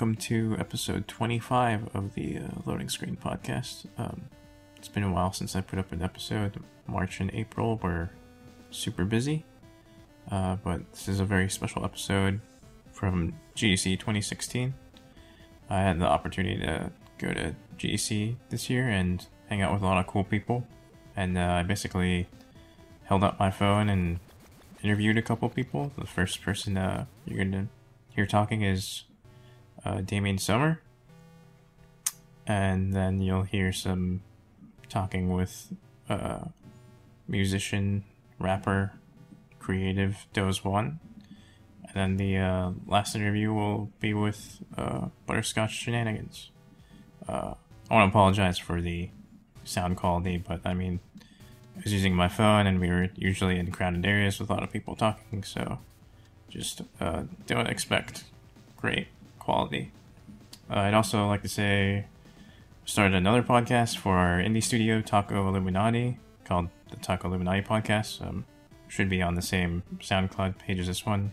Welcome to episode 25 of the uh, Loading Screen podcast. Um, it's been a while since I put up an episode. March and April were super busy, uh, but this is a very special episode from GDC 2016. I had the opportunity to go to GDC this year and hang out with a lot of cool people, and uh, I basically held up my phone and interviewed a couple people. The first person uh, you're going to hear talking is uh, Damian Sommer. And then you'll hear some talking with uh, musician, rapper, creative Doseone. And then the uh, last interview will be with uh, Butterscotch Shenanigans. Uh, I want to apologize for the sound quality, but I mean, I was using my phone and we were usually in crowded areas with a lot of people talking, so just uh, don't expect great quality. Uh, I'd also like to say, started another podcast for our indie studio, Taco Illuminati, called the Taco Illuminati Podcast. Um, should be on the same SoundCloud page as this one.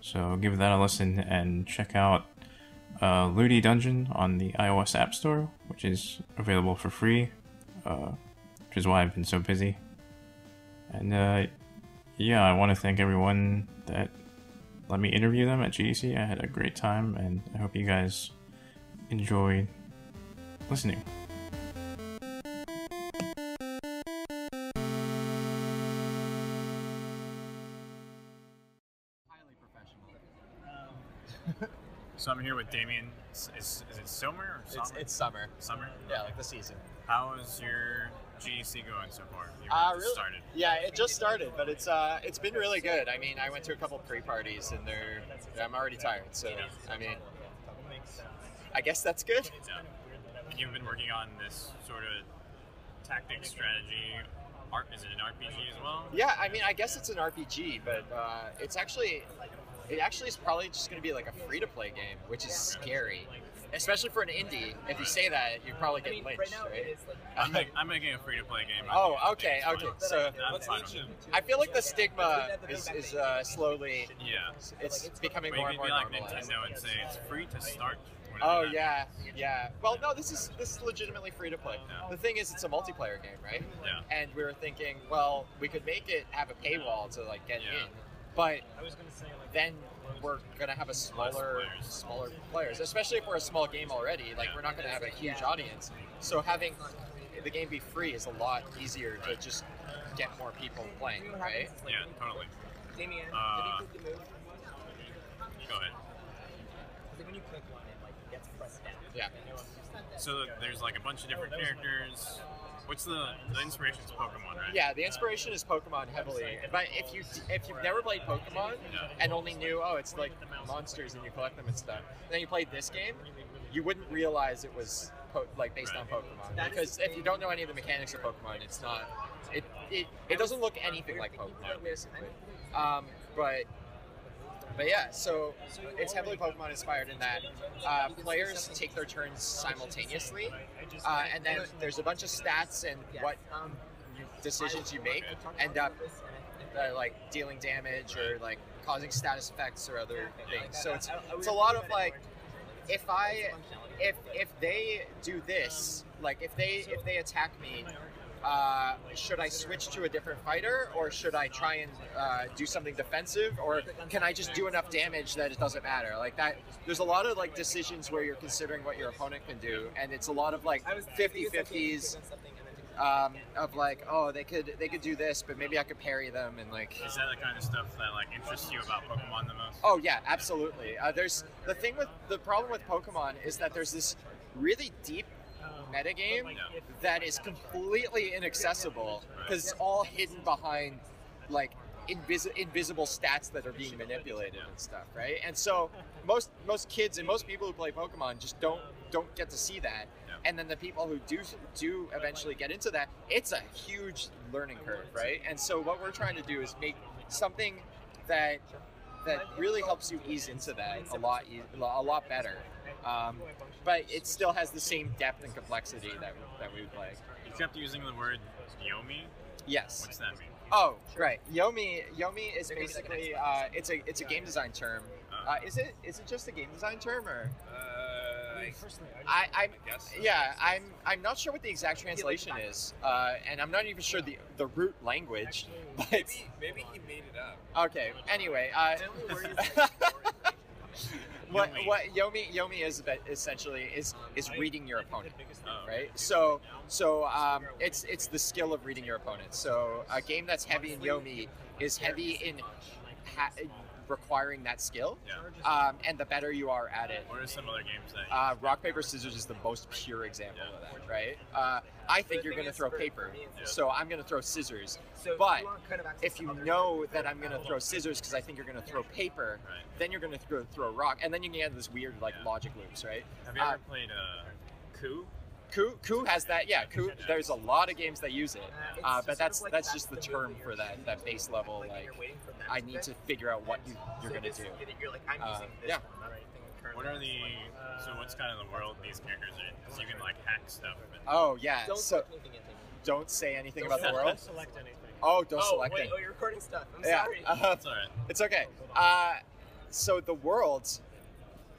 So give that a listen and check out uh, Ludi Dungeon on the iOS App Store, which is available for free, uh, which is why I've been so busy. And uh, yeah, I want to thank everyone that let me interview them at GDC. I had a great time, and I hope you guys enjoyed listening. highly professional. Um, so I'm here with Damian. Is, is, is it Somer or It's, Summer? it's summer. Summer. Yeah, like the season. How is your GDC going so far? Uh, really? started. Yeah, it just started, but it's uh, it's been really good. I mean, I went to a couple pre-parties, and they're I'm already tired. So I mean, I guess that's good. Yeah. And you've been working on this sort of tactic strategy. Art is it an RPG as well? Yeah, I mean, I guess it's an RPG, but uh, it's actually it actually is probably just going to be like a free-to-play game, which is scary, especially for an indie. If you say that, you probably get lynched, right? I'm, make, I'm making a free to play game. Oh, okay, okay. So I'm fine with. I feel like the stigma is, is uh, slowly Yeah. it's becoming But you more could and more be like. Nintendo and say it's free to start. Oh that- yeah, yeah. Well, no, this is this is legitimately free to play. Yeah. The thing is, it's a multiplayer game, right? Yeah. And we were thinking, well, we could make it have a paywall to like get Yeah. in, but I was gonna say like then we're gonna have a smaller, players. smaller players. Especially if we're a small game already, like Yeah. we're not gonna have a huge audience. So having the game be free is a lot easier to just get more people playing, right? Yeah, totally. Damian, Uh, did you click the move? Go ahead. Like when you click one, it like gets pressed down. Yeah. So there's like a bunch of different characters. What's the the inspiration's Pokemon, right? Yeah, the inspiration is Pokemon heavily. But if you if you've never played Pokemon and only knew oh it's like monsters and you collect them and stuff, then you played this game, you wouldn't realize it was po- like based on Pokemon because if you don't know any of the mechanics of Pokemon, it's not it it, it doesn't look anything like Pokemon basically. Um, but but yeah, so it's heavily Pokemon inspired in that uh, players take their turns simultaneously, uh, and then there's a bunch of stats and what you, decisions you make end up uh, like dealing damage or like causing status effects or other things. So it's it's a lot of like if I if if they do this, like if they if they attack me, uh, should I switch to a different fighter or should I try and uh, do something defensive or can I just do enough damage that it doesn't matter? Like that, there's a lot of like decisions where you're considering what your opponent can do, and it's a lot of like 50-50s um, of like, oh, they could they could do this, but maybe I could parry them and like. Is that the kind of stuff that like interests you about Pokemon the most? Oh yeah, absolutely. Uh, there's the thing with the problem with Pokemon is that there's this really deep metagame Yeah. that is completely inaccessible because it's all hidden behind like invis- invisible stats that are being manipulated and stuff, right? And so most most kids and most people who play Pokemon just don't don't get to see that. And then the people who do do eventually get into that, it's a huge learning curve, right? And so what we're trying to do is make something that that really helps you ease into that a lot a lot better. Um, but it still has the same depth and complexity that that we would like. You kept using the word Yomi. Yes. What's that mean? Oh, great. Yomi Yomi is basically uh, it's a it's a game design term Uh, is it is it just a game design term or? Uh, I, I, I guess. yeah, I'm I'm not sure what the exact translation is, uh, and I'm not even sure the the root language. But Maybe, maybe he made it up. okay, anyway, uh, My only worry is that what what Yomi Yomi is essentially is is reading your opponent. Right? So, so um, it's it's the skill of reading your opponent. So, a game that's heavy in Yomi is heavy in ha- requiring that skill, Yeah. um, and the better you are at it. What are some other games that? Uh, rock paper scissors is the most pure example of that, right? Uh, I think you're going to throw paper, so I'm going to throw scissors. So But you want kind of access If you know that I'm going to throw scissors because I think you're going to throw paper, Right. then you're going to throw, throw rock, and then you can get this weird like logic loops, right? Have you uh, ever played uh, Coup? Coup, Coup has that. Yeah, Coup. There's a lot of games that use it, Uh, it's sort but that's that's that's just the the term for that that base level. Like, Like, you're waiting for them I need to figure out what you you're gonna do. You're like, I'm Uh, yeah. one, right? thing currently. What are the? So what's kind of the world these characters are in? Because you can like hack stuff. Oh yeah. Don't so click anything at me. don't say anything Don't about the select- world. select anything. Oh, don't oh, select wait, it. oh, you're recording stuff. I'm yeah. sorry. uh, It's alright. it's okay. Uh, so the world.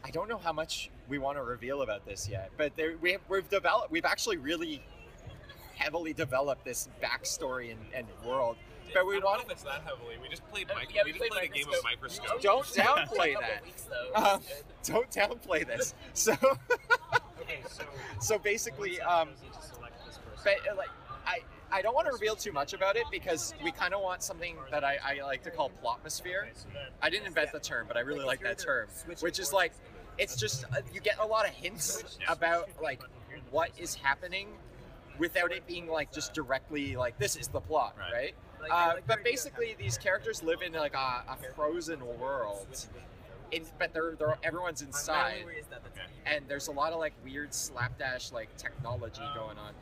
I don't know how much we want to reveal about this yet, but there, we have, we've developed. We've actually really heavily developed this backstory and, and world. But we I don't know want if it's that heavily. We just played. Uh, Mic- yeah, we we just played played a game of Microscope. microscope. Don't downplay that. Weeks. Um, don't downplay this. So, Okay, so so basically, um, but uh, like, I I don't want to reveal too much about it because we kind of want something that I, I like to call plotmosphere. I didn't invent the term, but I really like that term, which is like, it's just uh, you get a lot of hints about like what is happening without it being like just directly like this is the plot, Right. right? Uh, but your idea of basically, these characters live in like a, a frozen world, in, but they're, they're everyone's inside worry is that that's Okay. and there's a lot of like weird slapdash like technology going on.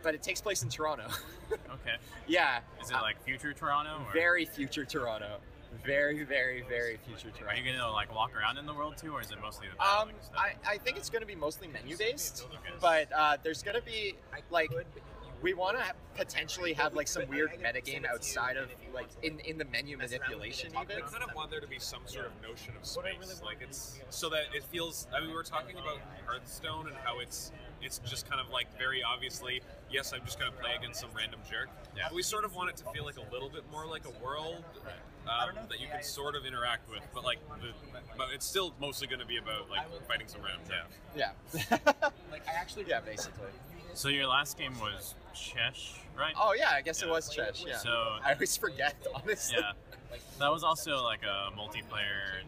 But it takes place in Toronto. Okay. yeah, Is it like future Toronto? Or very future Toronto. Very, very, very future Are you gonna like walk around in the world too, or is it mostly the Um, battling stuff? I, I think it's going to be mostly menu based, but uh, there's going to be like could, but you we want to potentially have like some weird I can metagame send it to you, outside of and if you like in in the menu mess around with it manipulation even. I kind of want there to be some sort of notion of What I really space, like it's so that it feels. I mean, we were talking about Hearthstone and how it's it's just kind of like very obviously, yes, I'm just going to play against some random jerk. Yeah. We sort of want it to feel like a little bit more like a world um, that you can sort of interact with, but like, the, but it's still mostly going to be about like fighting some random jerk. Yeah. Yeah. like I actually yeah, basically. So your last game was Chesh, right? Oh yeah, I guess it was Chesh. Yeah. So I always forget, honestly. yeah, that was also like a multiplayer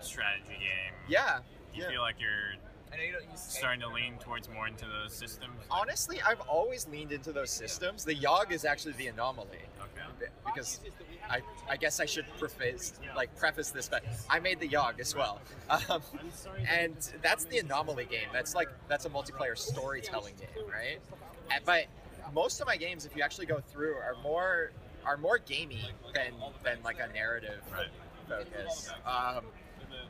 strategy game. Yeah. You yeah. feel like you're I know you don't use starting to lean towards more into the systems? Honestly, I've always leaned into those systems. The Yawhg is actually the anomaly Okay. because I, I guess I should preface like preface this, but I made the Yawhg as well, um, and that's the anomaly game. That's like that's a multiplayer storytelling game, right? But most of my games, if you actually go through, are more are more gamey than than like a narrative Right. focus. Um,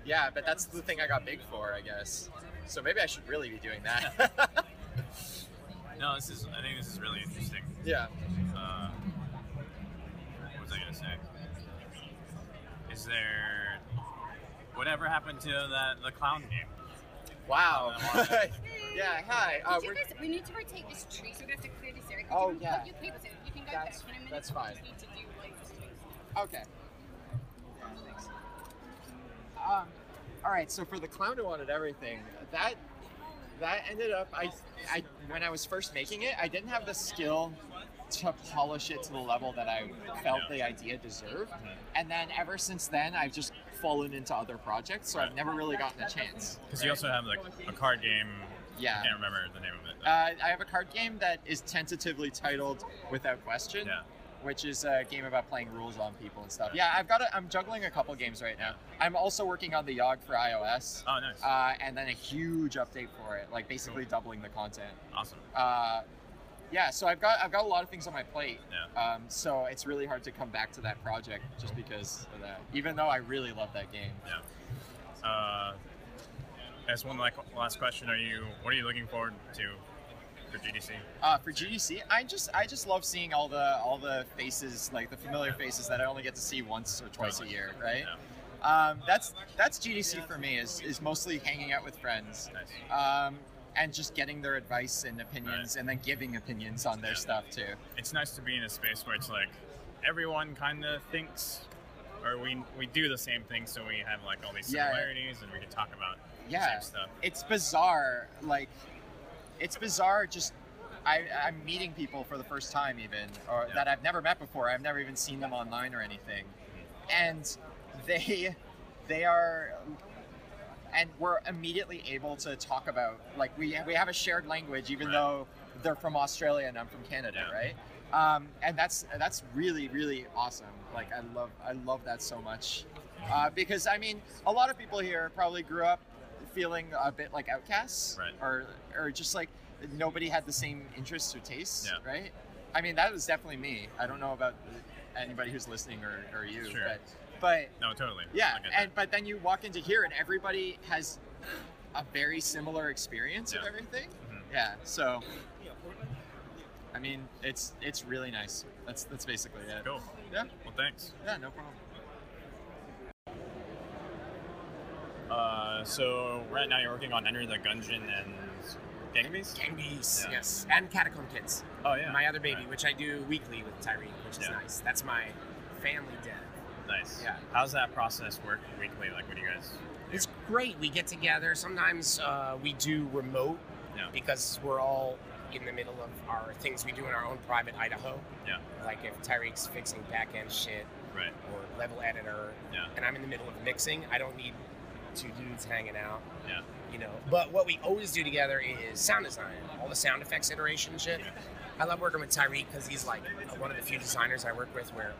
yeah, but that's the thing I got big for, I guess. So maybe I should really be doing that. No, this is. I think this is really interesting. yeah. Uh, what was I gonna say? Is there whatever happened to that the clown game? Wow. Yeah. Hi. Uh, Did you we're, guys, we need to rotate this tree, so we have to clear this area. Oh, you, yeah. You, okay with it. You can go That's- back in a minute. that's fine. just need to do like this thing. okay. Um, all right. So for the clown who wanted everything, that that ended up. I, I when I was first making it, I didn't have the skill to polish it to the level that I felt the idea deserved. And then ever since then, I've just fallen into other projects, so I've never really gotten a chance. Because you also have like a card game. Yeah. I can't remember the name of it. Uh, I have a card game that is tentatively titled Without Question, Yeah. Which is a game about playing rules on people and stuff. Yeah, I've got. A, I'm juggling a couple games right now. I'm also working on the Yawhg for iOS, oh, nice. uh, and then a huge update for it, like basically doubling the content. awesome. Uh, yeah, so I've got I've got a lot of things on my plate. Yeah. Um, so it's really hard to come back to that project just because of that. Even though I really love that game. Yeah. Uh, as one like last question, are you what are you looking forward to for GDC? Uh, for GDC, I just I just love seeing all the all the faces, like the familiar faces that I only get to see once or twice a year, right? Yeah. Um, that's that's GDC for me. Is is mostly hanging out with friends. Nice. Um, and just getting their advice and opinions, Right. and then giving opinions on their Yeah. stuff too. It's nice to be in a space where it's like everyone kind of thinks, or we we do the same thing, so we have like all these Yeah. similarities, and we can talk about the Yeah, same stuff. it's bizarre. Like, it's bizarre. Just I, I'm meeting people for the first time, even, or Yeah. that I've never met before. I've never even seen them online or anything, and they, they are, and we're immediately able to talk about like we we have a shared language, even Right. though they're from Australia and I'm from Canada, Yeah. right? Um, and that's that's really really awesome. Like I love I love that so much uh, because I mean a lot of people here probably grew up feeling a bit like outcasts, Right. or or just like nobody had the same interests or tastes, Yeah. right? I mean that was definitely me. I don't know about anybody who's listening or, or you, Sure. but but No, totally. yeah, and but then you walk into here and everybody has a very similar experience of Yeah. everything. Mhm. Yeah, so I mean, it's it's really nice. That's that's basically it. cool. Yeah, Well, thanks. yeah, no problem. Uh, so right now you're working on Enter the Gungeon and Gang Beasts? Gang Beasts, Yeah. yes, and Catacomb Kids. Oh yeah. My other baby, Right. which I do weekly with Tyree, which is Yeah. nice. That's my family den. Nice. Yeah. How's that process work weekly? Like, what do you guys? do? It's great. We get together. Sometimes uh, we do remote Yeah. because we're all in the middle of our things we do in our own private Idaho. Yeah. Like if Tyriq's fixing back end shit Right. or level editor, Yeah. and I'm in the middle of mixing, I don't need two dudes hanging out. Yeah. You know. But what we always do together is sound design, all the sound effects iteration shit. Yeah. I love working with Tyriq because he's like one of the few designers I work with where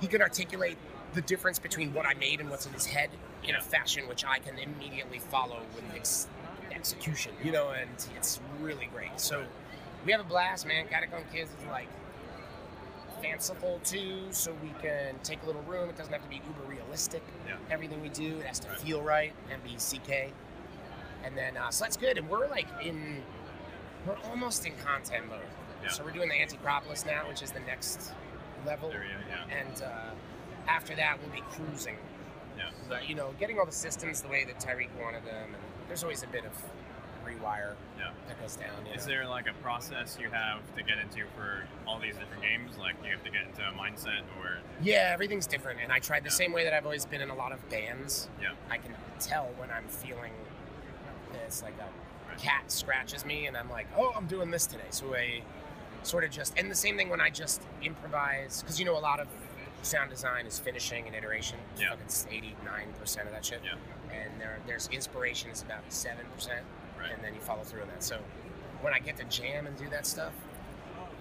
he can articulate the difference between what I made and what's in his head in a fashion which I can immediately follow with ex- execution, you know, and it's really great. So we have a blast, man. Catacomb Kids is like fanciful too, so we can take a little room. It doesn't have to be uber realistic. Yeah. Everything we do, it has to Right. feel right and be CK. And then, uh, so that's good. And we're like in, we're almost in content mode. Yeah. So we're doing the Anti-Propolis now, which is the next level. Go. Yeah. And uh, after that, we'll be cruising. Yeah. But, you know, getting all the systems the way that Tyriq wanted them. And there's always a bit of rewire Yeah. that goes down. Is know? there like a process you have to get into for all these different games? Like, you have to get into a mindset, or Yeah, everything's different. And I tried the same way that I've always been in a lot of bands. Yeah. I can tell when I'm feeling this, like a Right. cat scratches me and I'm like, oh, I'm doing this today. So I sort of just, and the same thing when I just improvise, because you know, a lot of sound design is finishing and iteration. Yeah. Fucking It's 89% of that shit. Yeah. And there, there's inspiration is about 7%. Right. And then you follow through on that. So when I get to jam and do that stuff,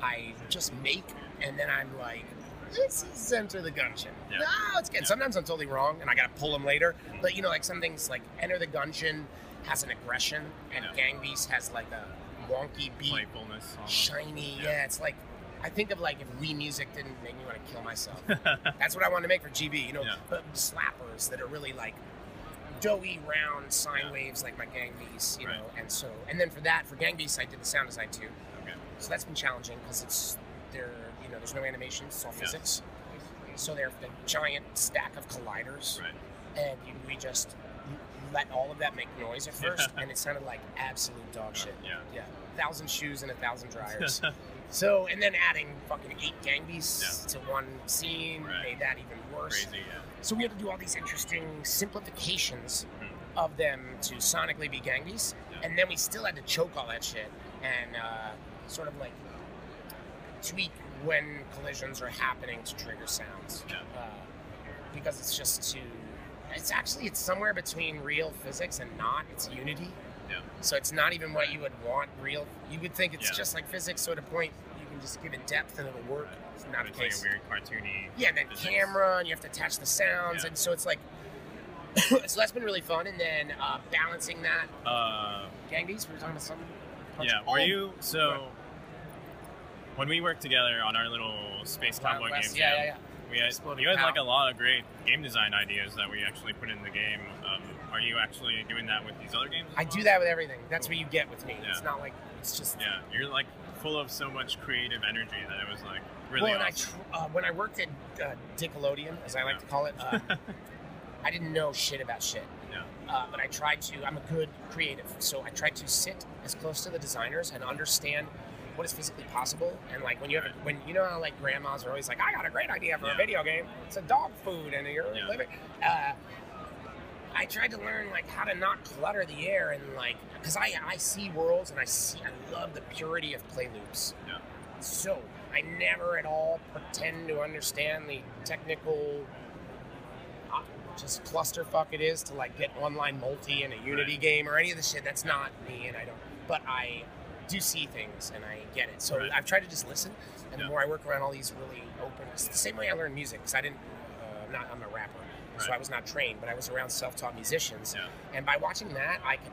I just make, and then I'm like, this is Enter the Gungeon. Yeah. No, it's good. Yeah. Sometimes I'm totally wrong, and I gotta pull them later. But you know, like some things like Enter the Gungeon has an aggression, and Yeah. Gang Beast has like a wonky beat, playfulness. shiny. Yeah. Yeah. it's like I think of like if Wii Music didn't make me want to kill myself. That's what I wanted to make for GB. You know, Yeah. slappers that are really like doughy, round sine waves like my Gang Beast. You Right. know, and so and then for that for Gang Beast, I did the sound design too. Okay. So that's been challenging because it's there. You know, there's no animation, it's all Yeah. physics. So they're the giant stack of colliders, Right. and you, we just let all of that make noise at first, and it sounded like absolute dog shit. Yeah. Yeah, thousand shoes and a thousand dryers. so, and then adding fucking eight gang beasts to one scene Right. made that even worse. Crazy. Yeah. So we had to do all these interesting simplifications of them to sonically be gang beasts, and then we still had to choke all that shit and uh, sort of like tweak when collisions are happening to trigger sounds. Yeah. Uh, because it's just too. It's actually it's somewhere between real physics and not. It's Unity. Yeah. So it's not even what you would want real. You would think it's Yeah. just like physics, so to point you can just give it depth and it'll work. It's not It's the like case. a weird cartoony. Yeah, and then physics. camera, and you have to attach the sounds, Yeah. and so it's like. so that's been really fun, and then uh, balancing that. Uh, Gang Beasts, we were talking about something. yeah. Oh, Were you so? When we worked together on our little space Wild cowboy West, game, yeah, yeah, yeah. we had Exploding you had like a lot of great game design ideas that we actually put in the game. Um, are you actually doing that with these other games? I well? do that with everything. That's what you get with me. Yeah. It's not like it's just. Yeah, you're like full of so much creative energy that it was like really well, awesome. I tr- uh, when I worked at uh, Nickelodeon, as I like Yeah. to call it, uh, I didn't know shit about shit. Yeah. Uh, but I tried to. I'm a good creative, so I tried to sit as close to the designers and understand what is physically possible. And like when you have, a, when you know how like grandmas are always like, I got a great idea for Yeah. a video game. It's a dog food, and you're Yeah. living. Uh, I tried to learn like how to not clutter the air and like because I I see worlds and I see I love the purity of play loops. Yeah. So I never at all pretend to understand the technical uh, just clusterfuck it is to like get online multi in a Unity Right. game or any of the shit. That's not me, and I don't. But I do see things and I get it. So Right. I've tried to just listen, and the more I work around all these really open, it's the same way I learned music because I didn't. Uh, I'm not. I'm a rapper, so I was not trained, but I was around self-taught musicians, Yeah. and by watching that, I could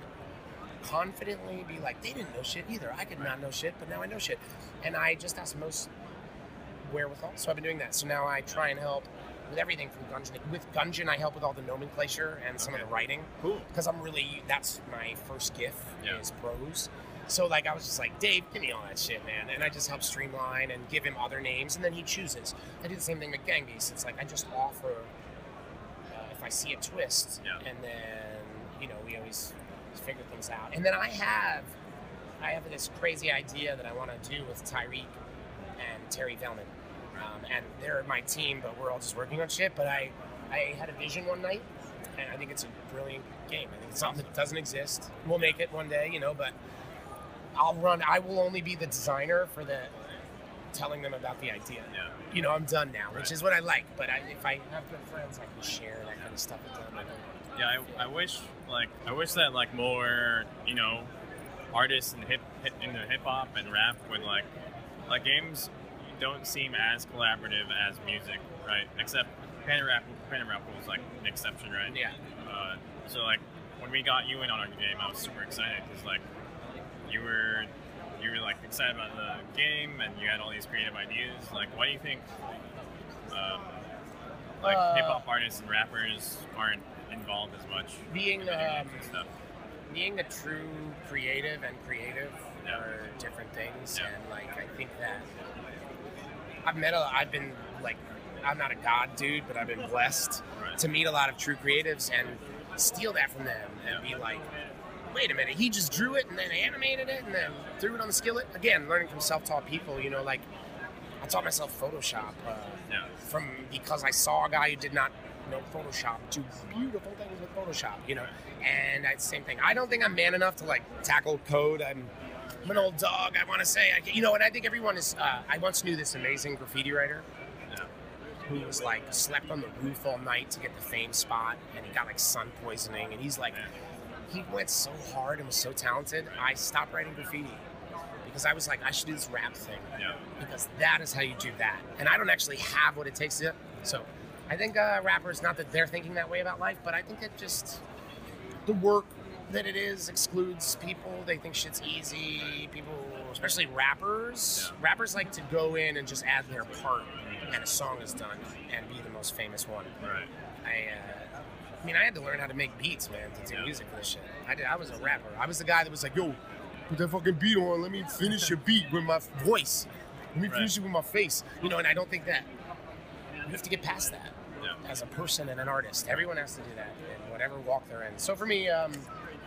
confidently be like, they didn't know shit either. I could not know shit, but now I know shit, and I just have most wherewithal. So I've been doing that. So now I try and help with everything from Gungeon. With Gungeon, I help with all the nomenclature and some of the writing Cool. because I'm really that's my first gift Yeah. is prose. So like I was just like, Dave, give me all that shit, man, and I just help streamline and give him other names, and then he chooses. I do the same thing with Gang Beasts. It's like I just offer see a twist, Yeah. and then you know we always figure things out. And then I have I have this crazy idea that I want to do with Tyriq and Terry Velman, um, and they're my team, but we're all just working on shit. But I I had a vision one night, and I think it's a brilliant game. I think it's something that doesn't exist. We'll make it one day, you know, but I'll run. I will only be the designer for the telling them about the idea. Yeah. You know, I'm done now, which is what I like. But I, if I have good friends, I can share that kind of stuff with them. Yeah, I, I wish like I wish that like more you know artists in hip, hip into hip hop and rap would like like games don't seem as collaborative as music, right? Except Panda Rap Panda Rap was like an exception, right? Yeah. Uh, so like when we got you in on our game, I was super excited because like you were you were like excited about the game and you had all these creative ideas. Like, why do you think um, like Uh, hip hop artists and rappers aren't involved as much Being the um, being the true creative and creative Yeah. are different things Yeah. and like i think that i've met a i've been like i'm not a god dude but i've been blessed Right. to meet a lot of true creatives and steal that from them and Yeah. be like wait a minute he just drew it and then animated it and then threw it on the skillet again learning from self-taught people you know like i taught myself photoshop uh, Yeah. from because I saw a guy who did not know Photoshop do beautiful things with Photoshop, you know. And I, same thing. I don't think I'm man enough to like tackle code. I'm, I'm an old dog. I want to say, I, you know, and I think everyone is. Uh, I once knew this amazing graffiti writer who was like slept on the roof all night to get the fame spot, and he got like sun poisoning, and he's like, he went so hard and was so talented. I stopped writing graffiti because I was like, I should do this rap thing Yeah. because that is how you do that. And I don't actually have what it takes to. So, I think uh, rappers, not that they're thinking that way about life, but I think it just the work that it is excludes people. They think shit's easy. People, especially rappers, Yeah. rappers like to go in and just add their part, and a song is done and be the most famous one. Right. I, uh, I mean, I had to learn how to make beats, man, to do Yeah. music for this shit. I did. I was a rapper. I was the guy that was like, "Yo, put that fucking beat on. Let me finish your beat with my voice. Let me finish it with my face." You know, and I don't think that you have to get past that Yeah. as a person and an artist. Everyone has to do that in whatever walk they're in. So for me, um,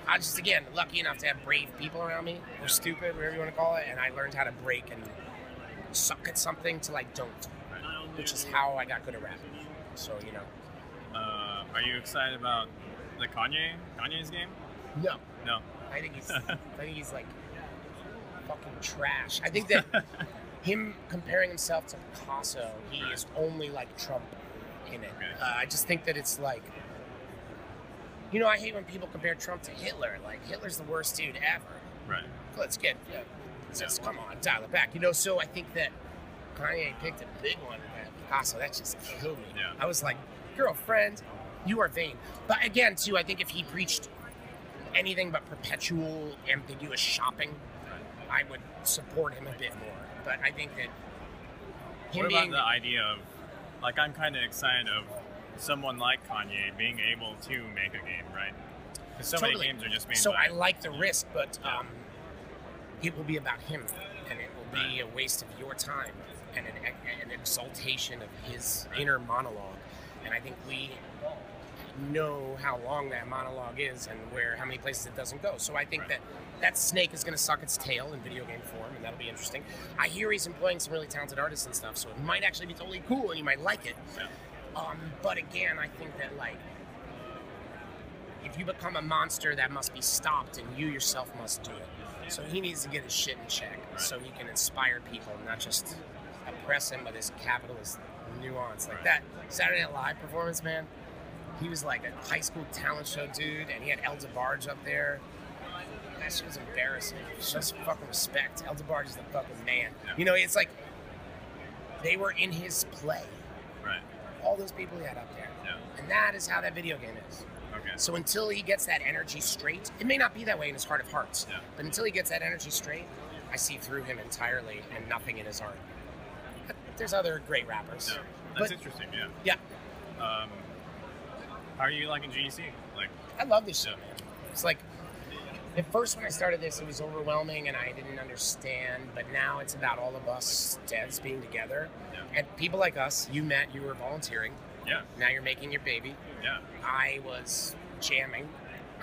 I just again lucky enough to have brave people around me, or stupid, whatever you want to call it, and I learned how to break and suck at something till I don't, which is how I got good at rap. So you know, are you excited about the Kanye Kanye's game? no, No. I think he's, I think he's like fucking trash. I think that him comparing himself to Picasso, he is only like Trump in it. Okay. Uh, I just think that it's like, you know, I hate when people compare Trump to Hitler. Like Hitler's the worst dude ever. Right. Let's get, yeah, just come on, dial it back. You know, so I think that Kanye picked a big one. Man. Picasso, that just killed me. Yeah. I was like, girlfriend, you are vain. But again, too, I think if he preached anything but perpetual ambiguous shopping, I would support him a bit more. But I think that him What about being the idea of, like, I'm kind of excited of someone like Kanye being able to make a game, right? Because so Totally. many games are just made so by. I like the risk, but um, it will be about him, and it will be a waste of your time and an, an exaltation of his inner monologue. And I think we, know how long that monologue is and where how many places it doesn't go. So I think that that snake is going to suck its tail in video game form, and that'll be interesting. I hear he's employing some really talented artists and stuff, so it might actually be totally cool, and you might like it. Um, but again, I think that like if you become a monster, that must be stopped, and you yourself must do it. So he needs to get his shit in check, so he can inspire people, not just oppress him with his capitalist nuance like that. Saturday Night Live performance, man. He was like a high school talent show dude, and he had El DeBarge up there. That shit was embarrassing. Show some fucking respect. El DeBarge is the fucking man. You know, it's like they were in his play. Right. All those people he had up there. Yeah. And that is how that video game is. Okay. So until he gets that energy straight, it may not be that way in his heart of hearts, Yeah. but until he gets that energy straight, I see through him entirely and nothing in his art. But There's other great rappers. Yeah. That's But- interesting. Yeah. Yeah, Um, how are you liking GDC? Like, I love this show, man. It's like at first when I started this, it was overwhelming and I didn't understand. But now it's about all of us devs being together, Yeah. and people like us. You met, you were volunteering. yeah, Now you're making your baby. yeah, I was jamming,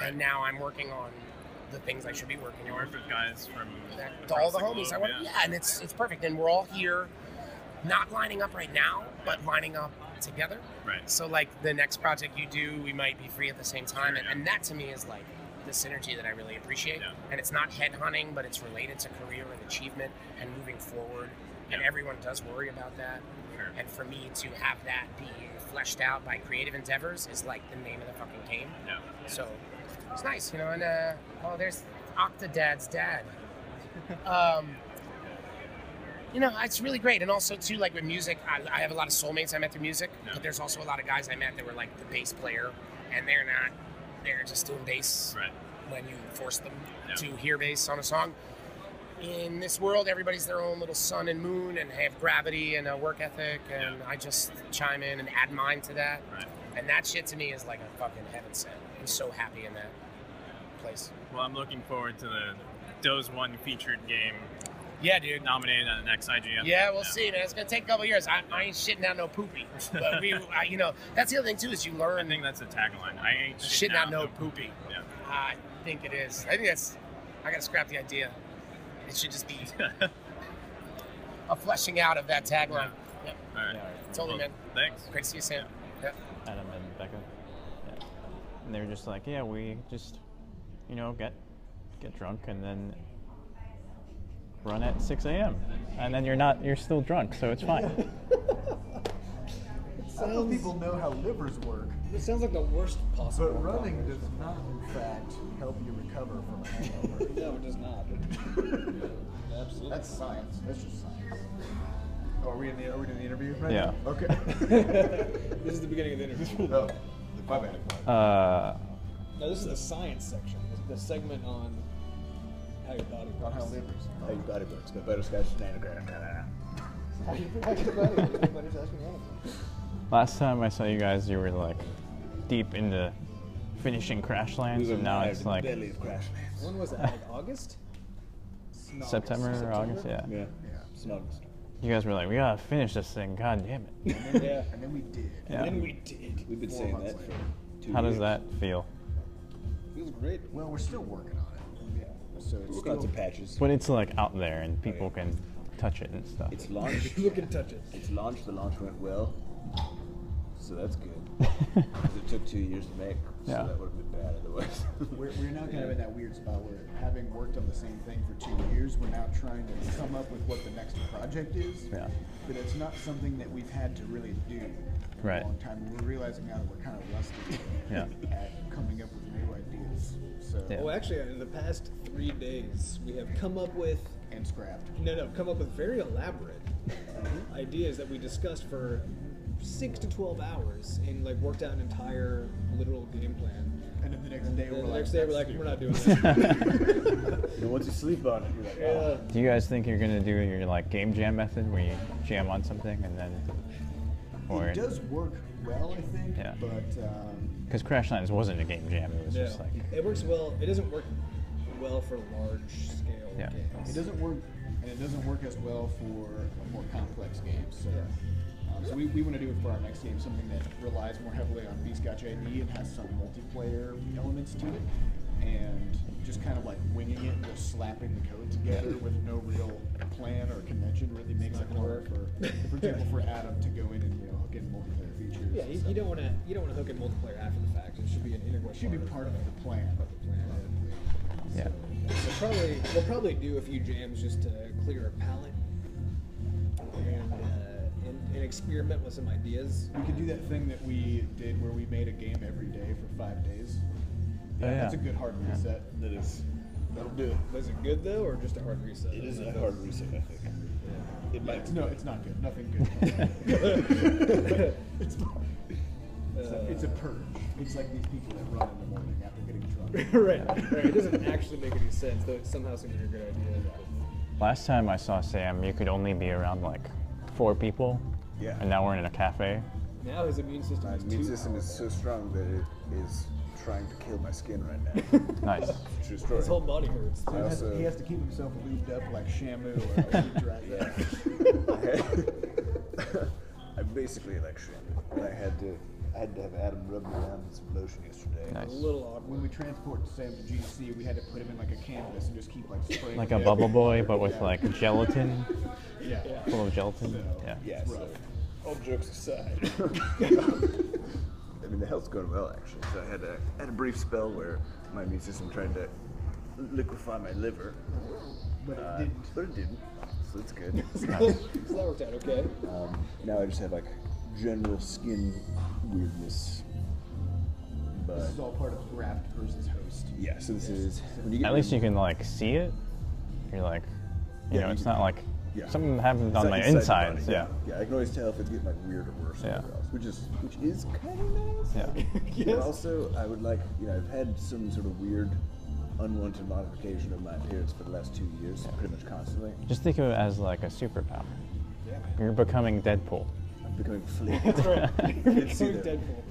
and now I'm working on the things I should be working you on. work with guys from that, all the, homies. globe, I want, yeah. yeah. and it's it's perfect. And we're all here, not lining up right now, but lining up together. Right. So like the next project you do, we might be free at the same time, Sure, and, yeah. and that to me is like the synergy that I really appreciate. Yeah. And it's not headhunting, but it's related to career and achievement and moving forward. And everyone does worry about that. Sure. And for me to have that be fleshed out by creative endeavors is like the name of the fucking game. Yeah. So it's nice, you know. And uh, oh, there's Octodad's dad. Um, you know, it's really great. And also too, like with music, I, I have a lot of soulmates I met through music, Yeah. but there's also a lot of guys I met that were like the bass player, and they're not. They're just doing bass Right. when you force them Yeah. to hear bass on a song. In this world, everybody's their own little sun and moon and have gravity and a work ethic, and Yeah. I just chime in and add mine to that. Right. And that shit to me is like a fucking heaven sent. I'm so happy in that place. Well, I'm looking forward to the Doseone featured game Yeah, dude. nominated on the next IGN. Yeah, we'll see, man. It's gonna take a couple years. I, I ain't shitting out no poopy, but we, I, you know, that's the other thing too is you learn. I learn think that's a tagline. I ain't shitting out no poopy. Yeah. I think it is. I think that's. I gotta scrap the idea. It should just be a fleshing out of that tagline. Yeah. All right. Totally, man. Thanks. Great to see you, Sam. Yeah. Adam and Becca. Yeah. And they were just like, yeah, we just, you know, get get drunk and then run at 6 a.m. And then you're not, you're still drunk, so it's fine. Some Sounds- people know how livers work, It sounds like the worst possible. but running does not, in fact, help you recover from a hangover. No, it does not. Absolutely. That's science. That's just science. Oh, are we in the are we doing the interview right Yeah. now? Okay. this is the beginning of the interview. oh, my bad. Uh, No, this is the science section. The the segment on how your body works. On how livers. How your body works. My butterscotch nanogram. How your how your body works. Everybody's asking anything. last time I saw you guys, you were like deep into finishing Crashlands, and now it's like belly of Crashlands. When was that? Like August? September or August. Yeah. Yeah. Yeah. It's in August. You guys were like, we gotta finish this thing. God damn it. Yeah. And then we did. Yeah. And we did. We've been Four saying that later. for two How does that feel? Feels great. Well, we're still working on it. Yeah. So it's We're still, on some patches. But it's like out there and oh, people can touch it and stuff. It's launched. Look and touch it. It's launched. The launch went well. So that's good. 'Cause it took two years to make. So Yeah. that would have been bad otherwise. we're, we're now kind of in that weird spot where, having worked on the same thing for two years, we're now trying to come up with what the next project is. Yeah. But it's not something that we've had to really do in Right. a long time. We're realizing now that we're kind of rusty Yeah. at coming up with new ideas. So Yeah. Well, actually, in the past three days, we have come up with and scrapped. no, no, come up with very elaborate ideas that we discussed for six to twelve hours and like worked out an entire literal game plan. And then the next day we're the like, next day, we're like, we're not doing that. you know, once you sleep on it, you're like, ah. Yeah. oh. Do you guys think you're gonna do your like game jam method where you jam on something and then, or It does work well, I think. Yeah. But um, because Crashlands wasn't a game jam, it was Yeah. just like it works well. It doesn't work well for large scale Yeah. it games. doesn't work, and it doesn't work as well for more complex games. So. Um, So we, we want to do it for our next game, something that relies more heavily on Bscotch ID and has some multiplayer elements to it, and just kind of like winging it and just slapping the code together with no real plan or convention really makes it hard for, for example, for Adam to go in and you know hook in multiplayer features. Yeah, and you, stuff. you don't want to you don't want to hook in multiplayer after the fact. It should be an integral. It should be part of the plan. of the plan. Yeah. So probably we'll probably do a few jams just to clear our palate and, uh, and and experiment with some ideas. We could do that thing that we did where we made a game every day for five days. Oh, yeah. That's a good hard Yeah. reset. That is. That'll do it. Was it good though, or just a hard reset? It is a hard reset, I think. It might. it's, no, it's not good. Nothing good. it's, it's, a, it's a purge. It's like these people that run in the morning after getting drunk. right, right. It doesn't actually make any sense, though. It somehow seems like a good idea. Last time I saw Sam, you could only be around like four people, Yeah. and now we're in a cafe. Now his immune system My is immune too system is so strong that it is trying to kill my skin right now. Nice. True story. His whole body hurts. I He has, also- he has to keep himself lubed up like Shamu or like he I I basically like Shannon. I had to I had to have Adam rub me down with some lotion yesterday. Nice. A little awkward. When we transport Sam to GC, we had to put him in like a canvas and just keep like spraying. Like a down. bubble boy, but with Yeah. like gelatin, Yeah. full of gelatin. So, Yeah. Yeah, It's so all jokes aside. I mean the health's going well actually. So I had a had a brief spell where my immune system tried to liquefy my liver. But it uh, didn't. But it didn't. So it's good. so that worked out okay. Um, now I just have like general skin weirdness. But This is all part of graft versus host. yeah, so this is when you get At least you can like see it. You're like, you Yeah, know, you it's can- not like yeah. something happened on my inside the insides. Yeah. yeah. I can always tell if it's getting like weird or worse. Yeah. somewhere else, which is which is kind of nice. Yeah. But also, I would like you know I've had some sort of weird, unwanted modification of my appearance for the last two years, yeah. pretty much constantly. Just think of it as like a superpower. Yeah. You're becoming Deadpool. I'm becoming flea. That's right. You're becoming that. Deadpool.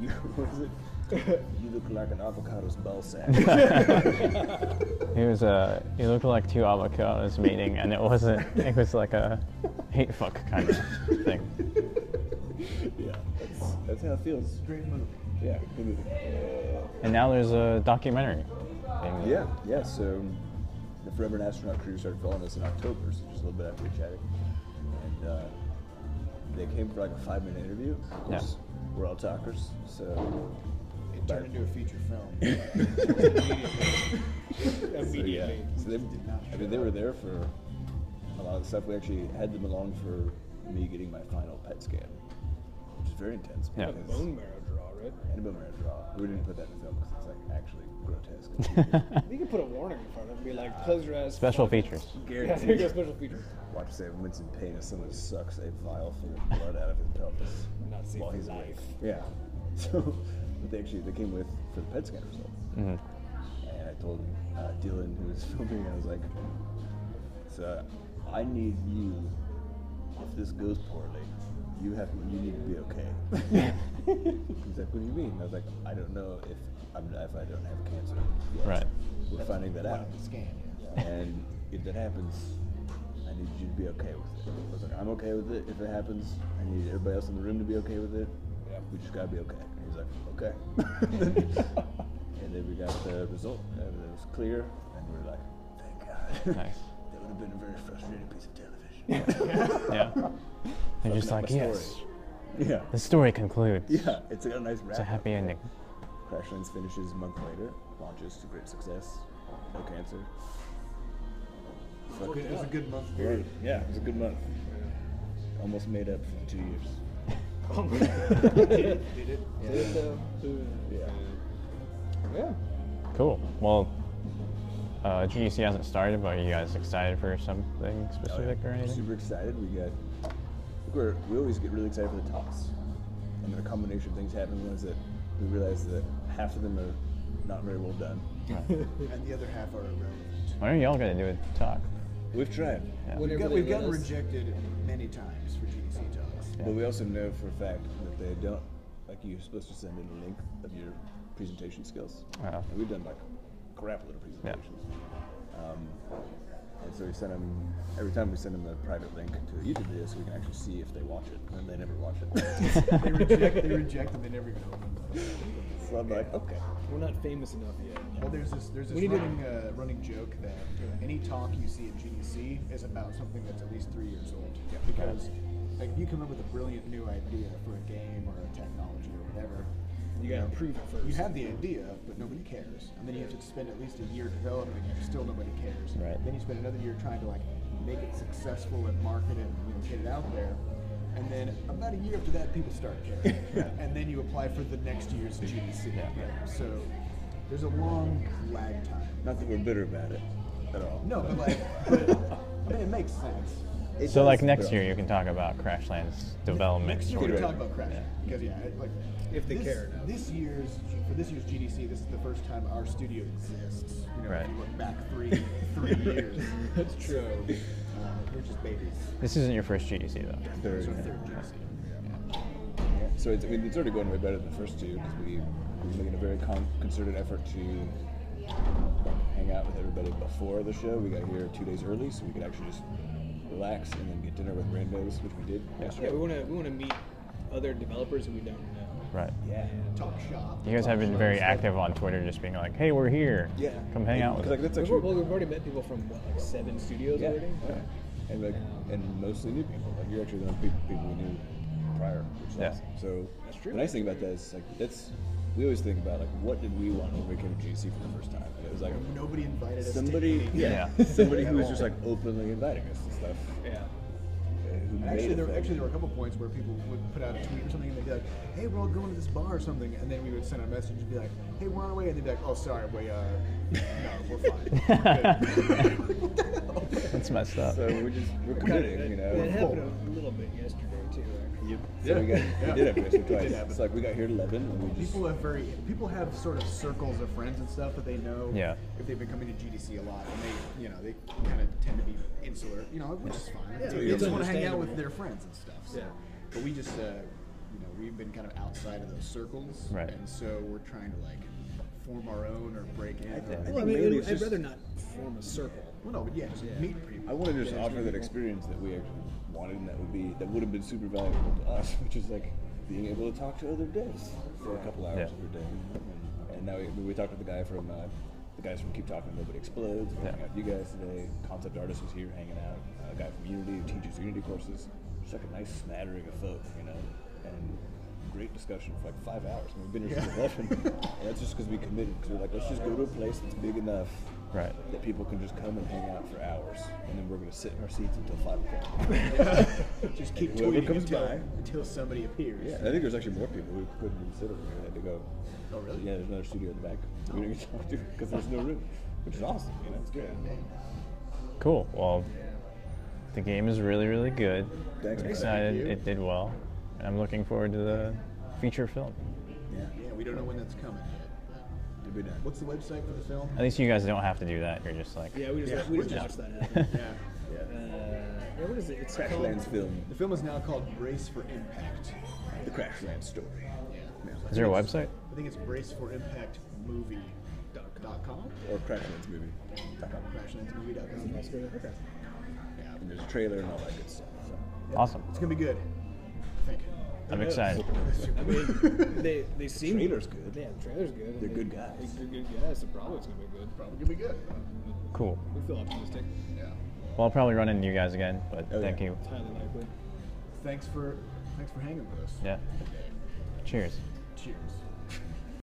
You, what is it? You look like an avocado's ball sack. He was uh, he looked like two avocados meeting, and it wasn't. It was like a hate fuck kind of thing. yeah, that's, that's how it feels. Great movie. Yeah, good movie. And now there's a documentary. Being Yeah, yeah. So the Forever Astronaut crew started following us in October, so just a little bit after we chatted, and uh, they came for like a five-minute interview. Of Yeah. we're all talkers, so It turned into a feature film. So, Immediately. yeah. So they, I mean, they were there for a lot of the stuff. We actually had them along for me getting my final PET scan, which is very intense. Yeah. A bone marrow draw, right? And a bone marrow draw. We didn't put that in the film because it's like actually grotesque. You can put a warning in front of it and be like, close your eyes. Special fuck." features. Yeah, there you go, special features. Watch Sam Winston pain as someone sucks a vial full of blood out of his pelvis Not while he's life. awake. Yeah. So, but they actually they came with for the PET scan results, Mhm. and I told uh, Dylan who was filming, I was like, "So I need you. If this goes poorly, you have you need to be okay." He's like, "What do you mean?" I was like, "I don't know if I'm if I don't have cancer. yet. Right. We're finding that out." of the scan. And if that happens, I need you to be okay with it. I was like, I'm okay with it. If it happens, I need everybody else in the room to be okay with it. Yeah. We just gotta be okay. And he's like, okay. and then we got the result, and it was clear, and we were like, thank God. Nice. that would have been a very frustrating piece of television. Yeah. They're just like, yes, story." Yeah. the story concludes. Yeah, it's got a nice wrap. It's a happy ending. Crashlands finishes a month later, launches to great success, no cancer. Fuck It was a good month. Great. Yeah, it was a good month. Almost made up for two years. Did it? Did it though? Yeah. Yeah. Cool. Well, uh, GDC hasn't started, but are you guys excited for something specific or anything? Super excited. We got. We're, we always get really excited for the talks, and then a combination of things happen. One is that we realize that half of them are not very well done. And the other half are irrelevant. When are y'all gonna do a talk? We've tried, Yeah. We've, got, we've gotten rejected many times for GDC talks. Yeah. but we also know for a fact that they don't. Like you're supposed to send in a link of your presentation skills. Oh. And we've done like crap load of Yeah. presentations. Um, And so we send them every time we send them a private link to a YouTube video, so we can actually see if they watch it, and they never watch it. they reject. They reject them. They never even open. them. so I'm like, okay. We're not famous enough yet. Well, there's this there's this We need to- running uh, running joke that any talk you see at GDC is about something that's at least three years old. Yeah. Because like if you come up with a brilliant new idea for a game or a technology or whatever, You gotta prove it first. You have the idea, but nobody cares, and then you have to spend at least a year developing it. And still, nobody cares. Right. Then you spend another year trying to like make it successful and market it and you know, get it out there. And then about a year after that, people start caring. and then you apply for the next year's GDC. So there's a long lag time. Not that we're bitter about it at all. No, but like, but, I mean, it makes sense. It So, does, like next year, you can talk about Crashlands' development. Next year we can talk about Crash because yeah, it, like If they this, care enough. This year's for this year's GDC, this is the first time our studio exists. You know, Right. if you look back three three years. That's true. Uh, we're just babies. This isn't your first GDC though. Third, It's our yeah. third GDC. Yeah, So it's, I mean, it's already going way better than the first two because we we're making a very con- concerted effort to hang out with everybody before the show. We got here two days early so we could actually just relax and then get dinner with randos, which we did yesterday. Yeah, we want to we want to meet other developers who we don't know. Right. Yeah. Talk shop. You guys have been very active on Twitter, just being like, "Hey, we're here. Yeah. Come hang out with Because us." like that's We've, actually well, we've already met people from what, like seven studios yeah, already. yeah. and like um, and mostly new people. Like you're actually the only people people we knew prior, which is Yeah. awesome. So That's true. The nice thing about that is like that's we always think about like what did we want when we came to GDC for the first time, and it was like Nobody invited us. somebody, to yeah, Yeah. somebody who was just like openly inviting us and stuff. Yeah. Who And actually, there actually there were a couple points where people would put out a tweet or something, and they'd be like, "Hey, we're all going to this bar or something," and then we would send a message and be like, "Hey, we're on our way," and they'd be like, "Oh, sorry, we uh, no, we're fine." We're good." What the hell? That's messed up. So we're just we're committing, you know. That happened a little bit yesterday too. Actually. Yep. So we got Yeah. we did have to It did twice. happen. It's like we got here at eleven and we just People have very people have sort of circles of friends and stuff that they know. Yeah. If they've been coming to GDC a lot, and they, you know, they kind of tend to be insular, you know, which is fine. Yeah, they just want to hang out with their friends and stuff. So. Yeah. But we just, uh, you know, we've been kind of outside of those circles, Right. And so we're trying to like form our own or break in. I or- think- Well, I mainly mean, it's I'd just- rather not form a circle. well, no, but yeah, just Yeah. meet people. I want to just Yeah, offer that people. experience that we actually wanted, and that would be that would have been super valuable to us, which is like being able to talk to other devs for a couple hours Yeah. every day. And, and now we, we talked with the guy from uh, the guys from Keep Talking Nobody Explodes. We Yeah. hung out with you guys today. Concept artist was here hanging out. a guy from Unity who teaches Unity courses. Just like a nice smattering of folk, you know, and great discussion for like five hours. I mean, we've been here since eleven. And that's just because we committed. Because we're like, let's just go to a place that's big enough Right. that people can just come and hang out for hours, and then we're going to sit in our seats until five o'clock. just keep Whoever tweeting comes until, by. until somebody appears. Yeah, I think there's actually more people who couldn't even sit over here. They had to go. Oh, really? Yeah, there's another studio in the back. We didn't get to talk to because there's no room, which is awesome. You know, it's good. Cool. Well, the game is really, really good. Thanks, I'm excited. Thank you. It did well. And I'm looking forward to the feature film. Yeah, yeah, we don't know when that's coming yet. To be done. What's the website for the film? At least you guys don't have to do that. You're just like, Yeah, we just Yeah, we just just- watched that happen. Yeah. Yeah. Uh, yeah, what is it? It's Crashlands film, The film is now called Brace for Impact. the Crashland story. Yeah. is there a website? I think it's braceforimpactmovie.com. Or Crashlands movie. Crashlandsmovie.com. Okay. Yeah. And there's a trailer and all that good stuff. So. Awesome. It's gonna be good. I think. I'm excited. I mean, they they seem trailer's good. Yeah, the trailer's good. They're They- good guys. They're good guys, so probably gonna be good. Probably gonna be good. Cool. We feel optimistic. Yeah. Well, I'll probably run into you guys again, but Oh, thank yeah. you. It's highly likely. Thanks for thanks for hanging with us. Yeah. Cheers. Cheers.